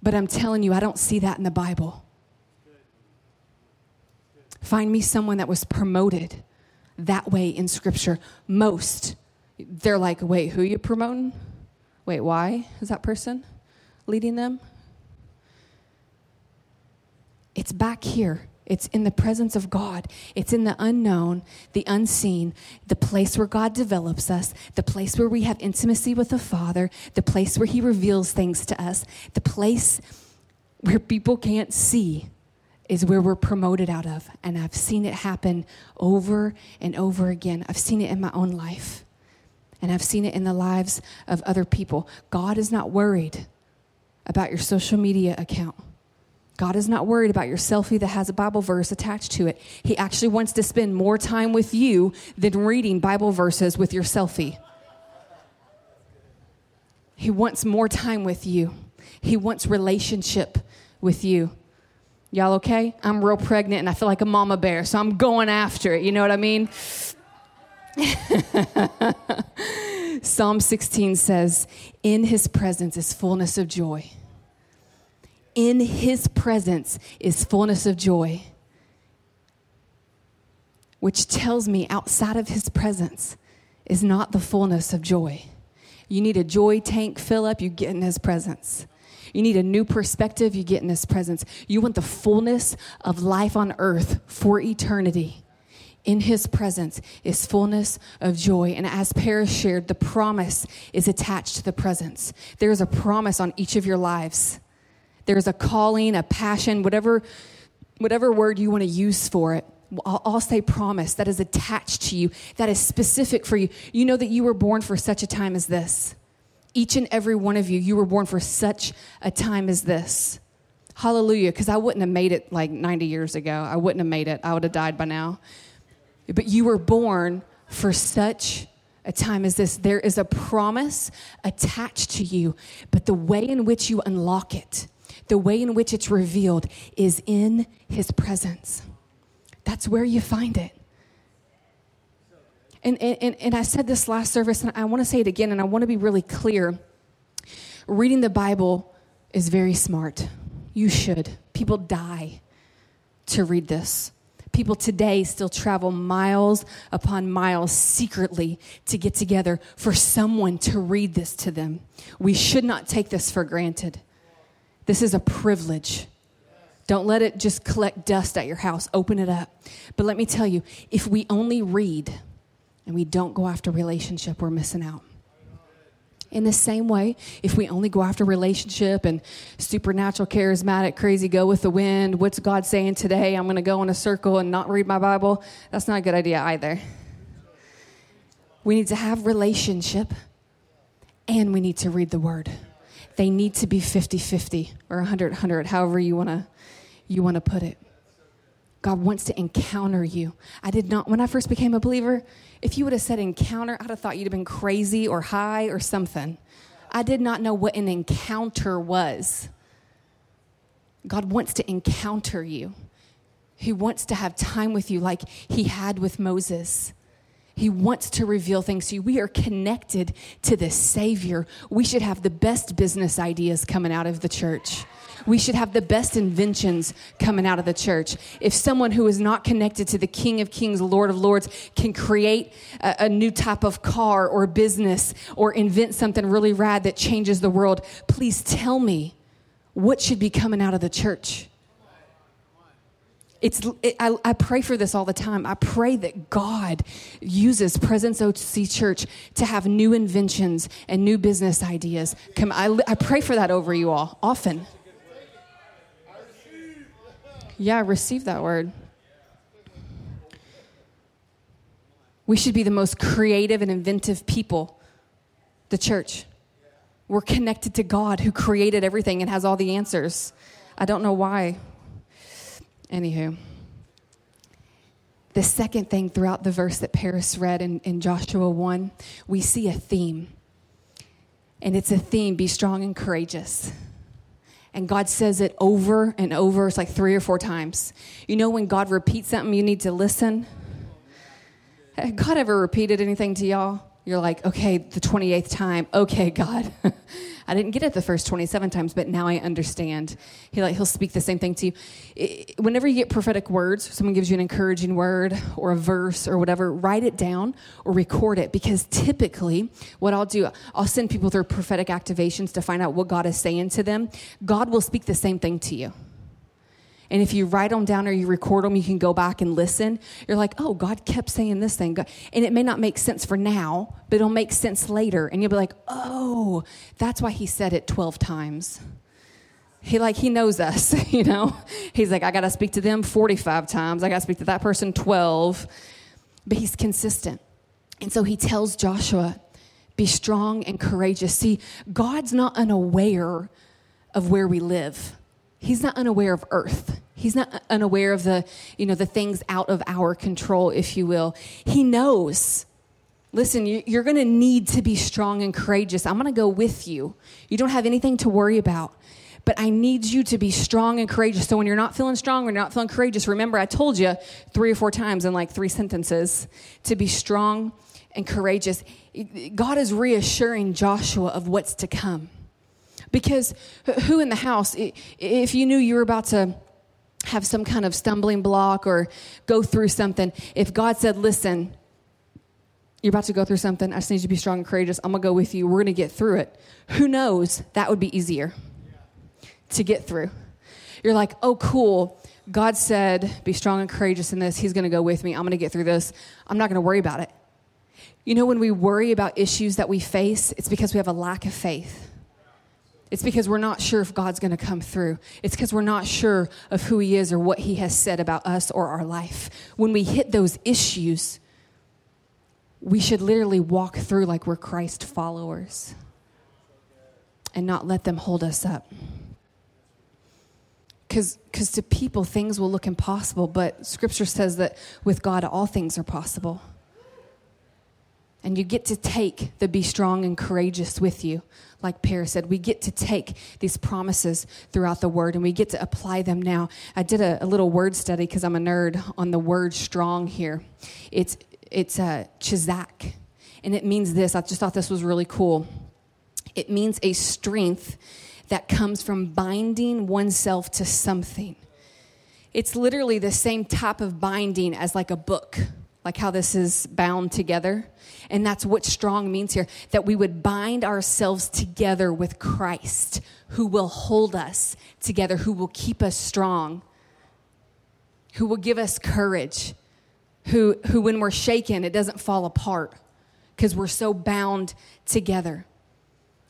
But I'm telling you, I don't see that in the Bible. Find me someone that was promoted that way in Scripture. Most, they're like, wait, who you promoting? Wait, why is that person? leading them? It's back here. It's in the presence of God. It's in the unknown, the unseen, the place where God develops us, the place where we have intimacy with the Father, the place where He reveals things to us, the place where people can't see is where we're promoted out of. And I've seen it happen over and over again. I've seen it in my own life, and I've seen it in the lives of other people. God is not worried about your social media account. God is not worried about your selfie that has a Bible verse attached to it. He actually wants to spend more time with you than reading Bible verses with your selfie. He wants more time with you. He wants relationship with you. Y'all okay? I'm real pregnant and I feel like a mama bear, so I'm going after it. You know what I mean? Psalm 16 says, In his presence is fullness of joy in his presence is fullness of joy. Which tells me outside of his presence is not the fullness of joy. You need a joy tank fill up, you get in his presence. You need a new perspective, you get in his presence. You want the fullness of life on earth for eternity. In his presence is fullness of joy. And as Paris shared, the promise is attached to the presence. There is a promise on each of your lives. There's a calling, a passion, whatever, whatever word you want to use for it. I'll, I'll say promise that is attached to you, that is specific for you. You know that you were born for such a time as this. Each and every one of you, you were born for such a time as this. Hallelujah, because I wouldn't have made it like 90 years ago. I wouldn't have made it. I would have died by now. But you were born for such a time as this. There is a promise attached to you, but the way in which you unlock it the way in which it's revealed is in his presence. That's where you find it. And, and, and I said this last service, and I want to say it again, and I want to be really clear. Reading the Bible is very smart. You should. People die to read this. People today still travel miles upon miles secretly to get together for someone to read this to them. We should not take this for granted. This is a privilege. Don't let it just collect dust at your house. Open it up. But let me tell you if we only read and we don't go after relationship, we're missing out. In the same way, if we only go after relationship and supernatural, charismatic, crazy, go with the wind, what's God saying today? I'm going to go in a circle and not read my Bible. That's not a good idea either. We need to have relationship and we need to read the word they need to be 50 50 or 100 100, however you want to you want to put it. God wants to encounter you. I did not, when I first became a believer, if you would have said encounter, I'd have thought you'd have been crazy or high or something. I did not know what an encounter was. God wants to encounter you. He wants to have time with you like he had with Moses. He wants to reveal things to you. We are connected to the Savior. We should have the best business ideas coming out of the church. We should have the best inventions coming out of the church. If someone who is not connected to the King of Kings, Lord of Lords, can create a, a new type of car or business or invent something really rad that changes the world, please tell me what should be coming out of the church. It's, it, I, I, pray for this all the time. I pray that God uses Presence OC Church to have new inventions and new business ideas. Come, I, I pray for that over you all often. Yeah, receive that word. We should be the most creative and inventive people, the church. We're connected to God who created everything and has all the answers. I don't know why. Anywho. The second thing throughout the verse that Paris read in, in Joshua 1, we see a theme. And it's a theme be strong and courageous. And God says it over and over. It's like three or four times. You know, when God repeats something, you need to listen. God ever repeated anything to y'all? You're like, okay, the 28th time. Okay, God. I didn't get it the first 27 times, but now I understand. He like he'll speak the same thing to you. Whenever you get prophetic words, someone gives you an encouraging word or a verse or whatever, write it down or record it because typically what I'll do, I'll send people through prophetic activations to find out what God is saying to them. God will speak the same thing to you. And if you write them down or you record them, you can go back and listen. You're like, oh, God kept saying this thing. And it may not make sense for now, but it'll make sense later. And you'll be like, oh, that's why he said it 12 times. He like he knows us, you know. He's like, I gotta speak to them 45 times. I gotta speak to that person 12. But he's consistent. And so he tells Joshua, be strong and courageous. See, God's not unaware of where we live he's not unaware of earth. He's not unaware of the you know the things out of our control if you will. He knows. Listen you're going to need to be strong and courageous. I'm going to go with you. You don't have anything to worry about. But i need you to be strong and courageous. So when you're not feeling strong when you're not feeling courageous remember i told you three or four times in like three sentences to be strong and courageous. God is reassuring joshua of what's to come because who in the house, if you knew you were about to have some kind of stumbling block or go through something, if God said, listen, you're about to go through something, I just need you to be strong and courageous, I'm gonna go with you, we're gonna get through it. Who knows? That would be easier to get through. You're like, oh, cool. God said, be strong and courageous in this. He's gonna go with me. I'm gonna get through this. I'm not gonna worry about it. You know, when we worry about issues that we face, it's because we have a lack of faith. It's because we're not sure if God's going to come through. It's because we're not sure of who He is or what He has said about us or our life. When we hit those issues, we should literally walk through like we're Christ followers and not let them hold us up. Because to people, things will look impossible, but Scripture says that with God, all things are possible. And you get to take the be strong and courageous with you. Like Paris said, we get to take these promises throughout the word and we get to apply them now. I did a, a little word study because I'm a nerd on the word strong here. It's, it's a uh, chizak, and it means this. I just thought this was really cool. It means a strength that comes from binding oneself to something. It's literally the same type of binding as like a book like how this is bound together. And that's what strong means here that we would bind ourselves together with Christ, who will hold us together, who will keep us strong, who will give us courage, who, who when we're shaken, it doesn't fall apart because we're so bound together.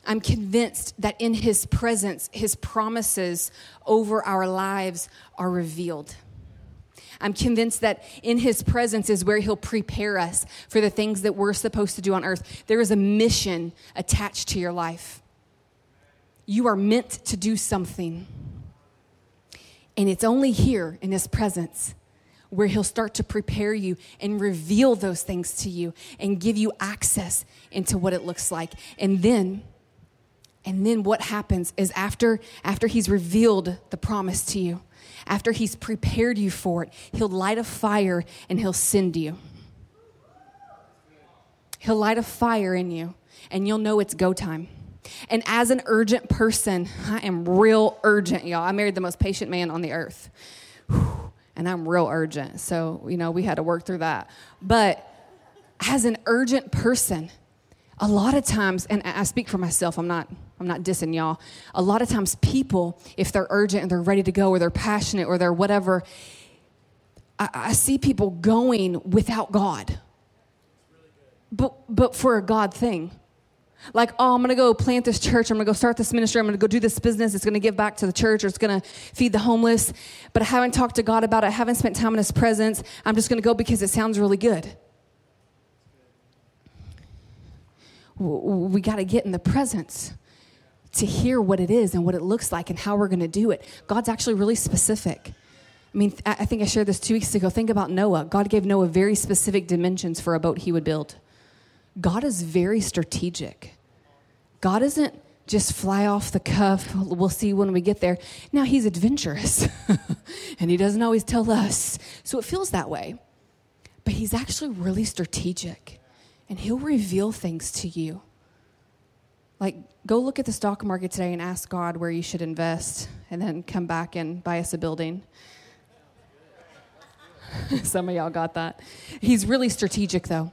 I'm convinced that in his presence, his promises over our lives are revealed. I'm convinced that in his presence is where he'll prepare us for the things that we're supposed to do on earth. There is a mission attached to your life. You are meant to do something. And it's only here in his presence where he'll start to prepare you and reveal those things to you and give you access into what it looks like. And then and then what happens is after after he's revealed the promise to you, after he's prepared you for it, he'll light a fire and he'll send you. He'll light a fire in you and you'll know it's go time. And as an urgent person, I am real urgent, y'all. I married the most patient man on the earth. And I'm real urgent. So, you know, we had to work through that. But as an urgent person, a lot of times, and I speak for myself, I'm not, I'm not dissing y'all. A lot of times, people, if they're urgent and they're ready to go or they're passionate or they're whatever, I, I see people going without God. But, but for a God thing. Like, oh, I'm to go plant this church. I'm to go start this ministry. I'm to go do this business. It's to give back to the church or it's to feed the homeless. But I haven't talked to God about it. I haven't spent time in His presence. I'm just to go because it sounds really good. We got to get in the presence to hear what it is and what it looks like and how we're going to do it. God's actually really specific. I mean, I think I shared this two weeks ago. Think about Noah. God gave Noah very specific dimensions for a boat he would build. God is very strategic. God isn't just fly off the cuff. We'll see when we get there. Now, he's adventurous, and he doesn't always tell us. So it feels that way. But he's actually really strategic, and he'll reveal things to you. Like, go look at the stock market today and ask God where you should invest, and then come back and buy us a building. Some of y'all got that. He's really strategic, though.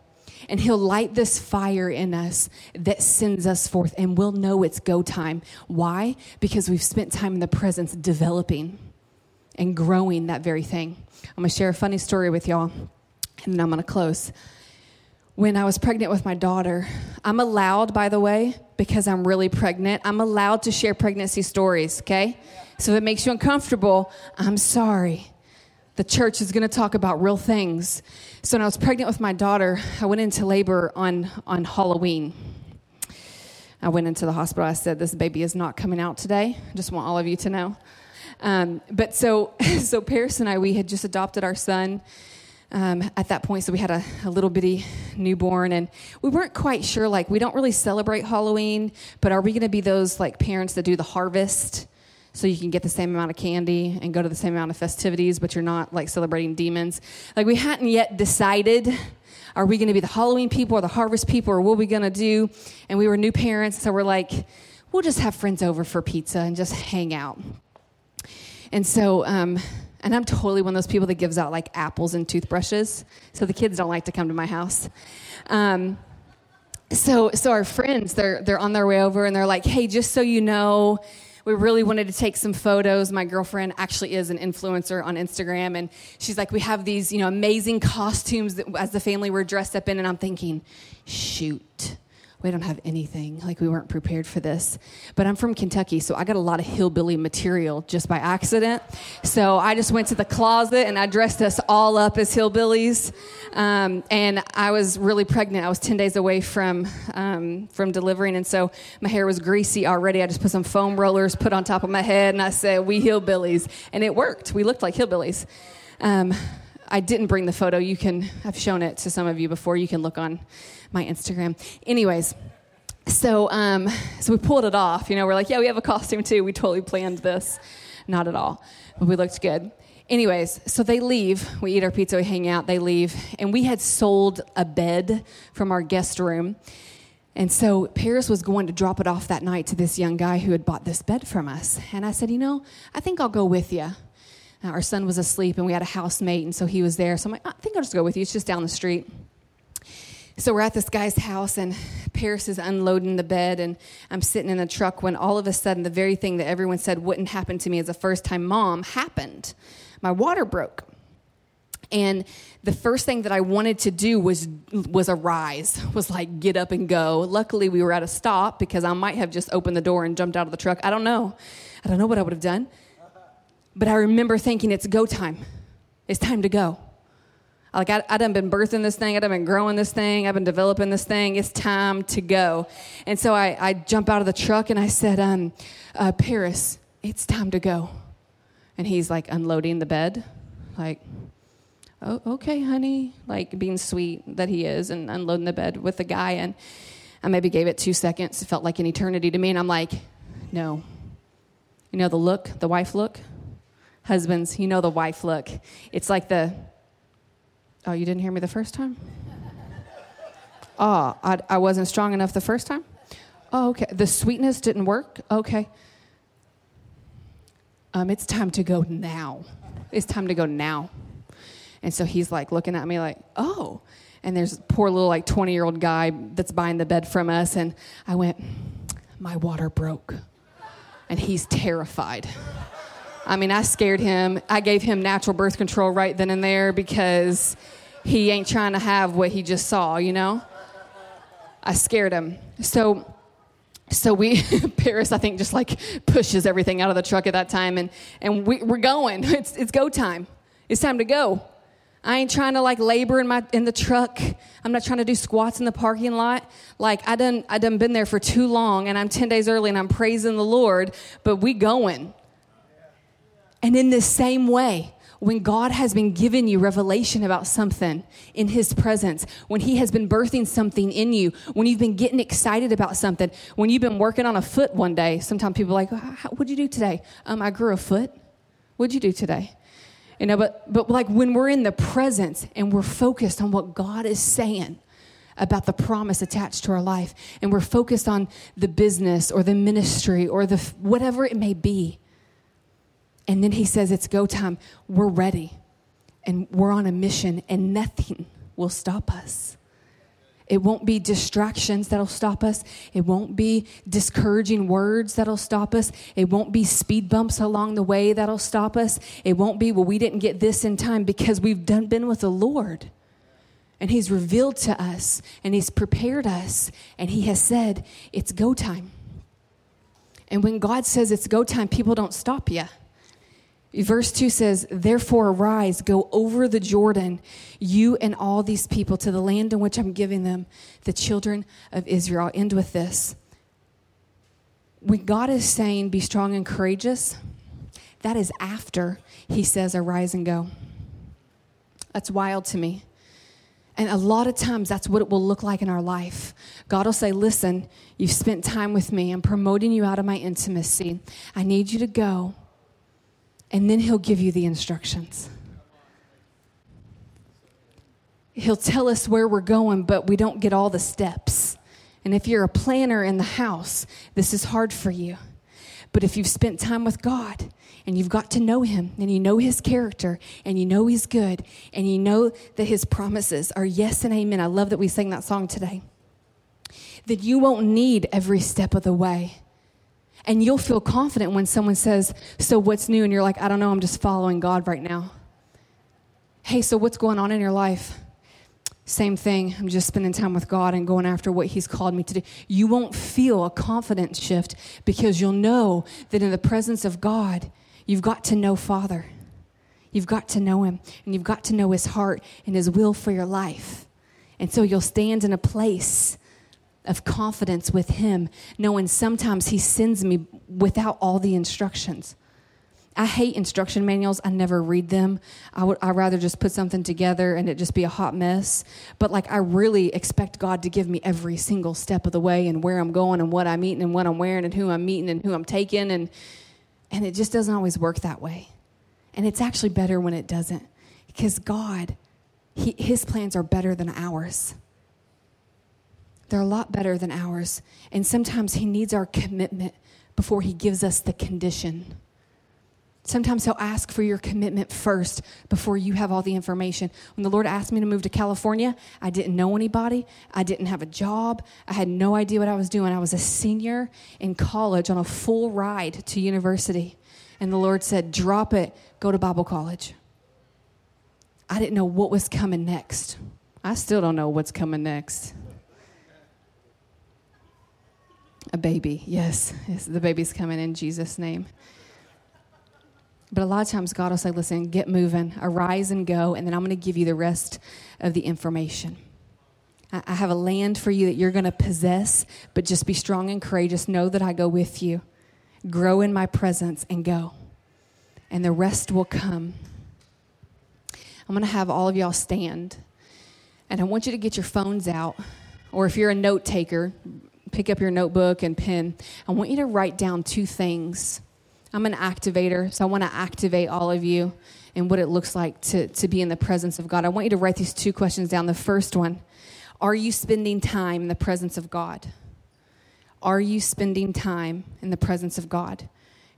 And He'll light this fire in us that sends us forth, and we'll know it's go time. Why? Because we've spent time in the presence developing and growing that very thing. I'm gonna share a funny story with y'all, and then I'm gonna close. When I was pregnant with my daughter, I'm allowed, by the way, because I'm really pregnant, I'm allowed to share pregnancy stories, okay? So if it makes you uncomfortable, I'm sorry the church is to talk about real things. So when I was pregnant with my daughter, I went into labor on, on Halloween. I went into the hospital. I said, This baby is not coming out today. I just want all of you to know. Um, but so, so Paris and I, we had just adopted our son um, at that point. So we had a, a, little bitty newborn, and we weren't quite sure. Like, we don't really celebrate Halloween, but are we going to be those like parents that do the harvest? so you can get the same amount of candy and go to the same amount of festivities, but you're not like celebrating demons. Like we hadn't yet decided are we going to be the Halloween people or the harvest people or what are we going to do? And we were new parents, so we're like, we'll just have friends over for pizza and just hang out. And so, um, and I'm totally one of those people that gives out like apples and toothbrushes, so the kids don't like to come to my house. Um, so, so our friends, they're they're on their way over, and they're like, "Hey, just so you know, we really wanted to take some photos. My girlfriend actually is an influencer on Instagram, and she's like, we have these, you know, amazing costumes that as the family we're dressed up in, and I'm thinking, shoot we don't have anything. Like we weren't prepared for this. But I'm from Kentucky, so I got a lot of hillbilly material just by accident. So I just went to the closet and I dressed us all up as hillbillies. Um, and I was really pregnant. I was 10 days away from um, from delivering, and so my hair was greasy already. I just put some foam rollers put on top of my head, and I said, "We hillbillies," and it worked. We looked like hillbillies. Um, I didn't bring the photo. You can, I've shown it to some of you before. You can look on my Instagram. Anyways, so um, so we pulled it off. You know, we're like, yeah, we have a costume too. We totally planned this. Not at all, but we looked good. Anyways, so they leave. We eat our pizza, we hang out, they leave. And we had sold a bed from our guest room. And so Paris was going to drop it off that night to this young guy who had bought this bed from us. And I said, You know, I think I'll go with you. Uh, our son was asleep and we had a housemate, and so he was there. So I'm like, I think I'll just go with you. It's just down the street. So we're at this guy's house, and Paris is unloading the bed, and I'm sitting in the truck when all of a sudden, the very thing that everyone said wouldn't happen to me as a first time mom happened. My water broke. And the first thing that I wanted to do was was arise, was like get up and go. Luckily, we were at a stop because I might have just opened the door and jumped out of the truck. I don't know. I don't know what I would have done. But I remember thinking, it's go time. It's time to go. Like I, I done been birthing this thing, I done been growing this thing, I've been developing this thing. It's time to go. And so I, I jump out of the truck and I said, um, uh, Paris, it's time to go. And he's like unloading the bed, like, oh, okay, honey, like being sweet that he is and unloading the bed with the guy. And I maybe gave it two seconds. It felt like an eternity to me. And I'm like, no. You know the look, the wife look? Husbands, you know the wife look. It's like the, oh, you didn't hear me the first time? Oh, I, I wasn't strong enough the first time? Oh, okay. The sweetness didn't work? Okay. Um, it's time to go now. It's time to go now. And so he's like looking at me like, oh. And there's poor little like 20 year old guy that's buying the bed from us. And I went, my water broke. And he's terrified. I mean, I scared him. I gave him natural birth control right then and there because he ain't trying to have what he just saw, you know? I scared him. So so we paris i think just like pushes everything out of the truck at that time and and we, we're going it's, it's go time it's time to go I ain't trying to like labor in my in the truck. I'm not trying to do squats in the parking lot. Like I done I done been there for too long and I'm 10 days early and I'm praising the Lord, but we going. And in the same way, when God has been giving you revelation about something in His presence, when He has been birthing something in you, when you've been getting excited about something, when you've been working on a foot one day, sometimes people are like, What'd you do today? Um, I grew a foot. What'd you do today? You know, but, but like when we're in the presence and we're focused on what God is saying about the promise attached to our life, and we're focused on the business or the ministry or the whatever it may be. And then he says, It's go time. We're ready and we're on a mission, and nothing will stop us. It won't be distractions that'll stop us. It won't be discouraging words that'll stop us. It won't be speed bumps along the way that'll stop us. It won't be, well, we didn't get this in time because we've done, been with the Lord. And He's revealed to us and He's prepared us and He has said, it's go time. And when God says it's go time, people don't stop you. Verse 2 says, Therefore arise, go over the Jordan, you and all these people, to the land in which I'm giving them, the children of Israel. I'll end with this. When God is saying, Be strong and courageous, that is after he says, Arise and go. That's wild to me. And a lot of times, that's what it will look like in our life. God will say, Listen, you've spent time with me. I'm promoting you out of my intimacy. I need you to go and then he'll give you the instructions. He'll tell us where we're going, but we don't get all the steps. And if you're a planner in the house, this is hard for you. But if you've spent time with God and you've got to know Him and you know His character and you know He's good and you know that His promises are yes and amen, I love that we sang that song today, that you won't need every step of the way and you'll feel confident when someone says, So what's new? And you're like, I don't know, I'm just following God right now. Hey, so what's going on in your life? Same thing. I'm just spending time with God and going after what He's called me to do. You won't feel a confidence shift because you'll know that in the presence of God, you've got to know Father. You've got to know Him, and you've got to know His heart and His will for your life. And so you'll stand in a place of confidence with Him, knowing sometimes He sends me without all the instructions. I hate instruction manuals. I never read them. I would I rather just put something together and it just be a hot mess. But like I really expect God to give me every single step of the way and where I'm going and what I'm eating and what I'm wearing and who I'm meeting and who I'm taking and and it just doesn't always work that way. And it's actually better when it doesn't because God he, his plans are better than ours. They're a lot better than ours. And sometimes He needs our commitment before He gives us the condition. Sometimes He'll ask for your commitment first before you have all the information. When the Lord asked me to move to California, I didn't know anybody. I didn't have a job. I had no idea what I was doing. I was a senior in college on a full ride to university. And the Lord said, Drop it, go to Bible college. I didn't know what was coming next. I still don't know what's coming next. A baby, yes. yes. The baby's coming in Jesus' name. But a lot of times God will say, listen, get moving, arise and go, and then I'm going to give you the rest of the information. I have a land for you that you're going to possess, but just be strong and courageous. Know that I go with you. Grow in my presence and go. And the rest will come. I'm going to have all of y'all stand. And I want you to get your phones out. Or if you're a note taker, pick up your notebook and pen. I want you to write down two things. I'm an activator, so I want to activate all of you and what it looks like to, to be in the presence of God. I want you to write these two questions down. The first one Are you spending time in the presence of God? Are you spending time in the presence of God?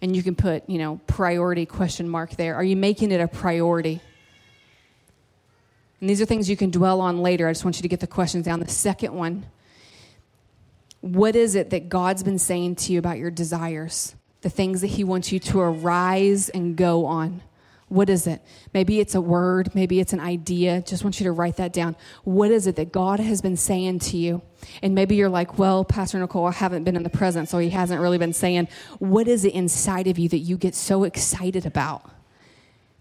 And you can put, you know, priority question mark there. Are you making it a priority? And these are things you can dwell on later. I just want you to get the questions down. The second one What is it that God's been saying to you about your desires? The things that He wants you to arise and go on. What is it? Maybe it's a word, maybe it's an idea. Just want you to write that down. What is it that God has been saying to you? And maybe you're like, well, Pastor Nicole, I haven't been in the presence, so he hasn't really been saying. What is it inside of you that you get so excited about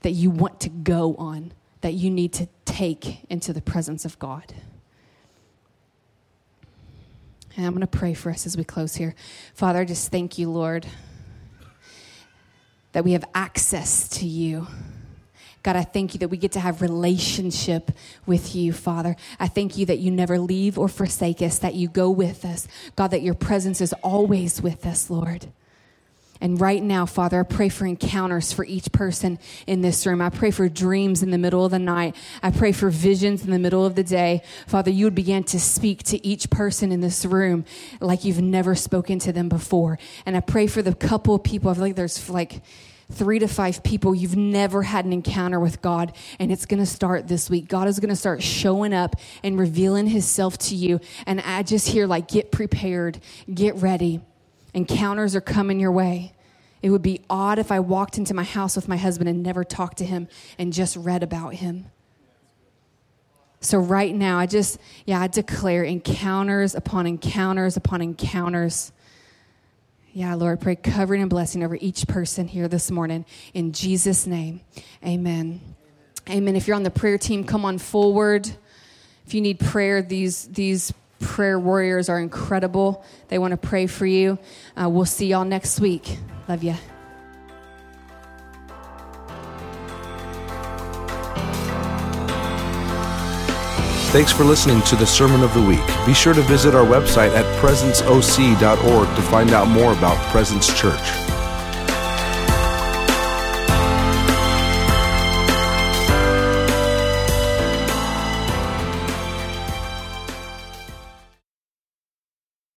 that you want to go on, that you need to take into the presence of God? And I'm going to pray for us as we close here. Father, just thank you, Lord that we have access to you. God, I thank you that we get to have relationship with you, Father. I thank you that you never leave or forsake us, that you go with us. God, that your presence is always with us, Lord. And right now, Father, I pray for encounters for each person in this room. I pray for dreams in the middle of the night. I pray for visions in the middle of the day. Father, you would begin to speak to each person in this room like you've never spoken to them before. And I pray for the couple of people. I feel like there's like three to five people you've never had an encounter with God, and it's going to start this week. God is going to start showing up and revealing Himself to you. And I just hear, like, get prepared, get ready. Encounters are coming your way. It would be odd if I walked into my house with my husband and never talked to him and just read about him. So, right now, I just, yeah, I declare encounters upon encounters upon encounters yeah, Lord, pray covering and blessing over each person here this morning. In Jesus' name, amen. Amen. If you're on the prayer team, come on forward. If you need prayer, these, these prayer warriors are incredible. They want to pray for you. Uh, we'll see y'all next week. Love you. Thanks for listening to the Sermon of the Week. Be sure to visit our website at presenceoc.org to find out more about Presence Church.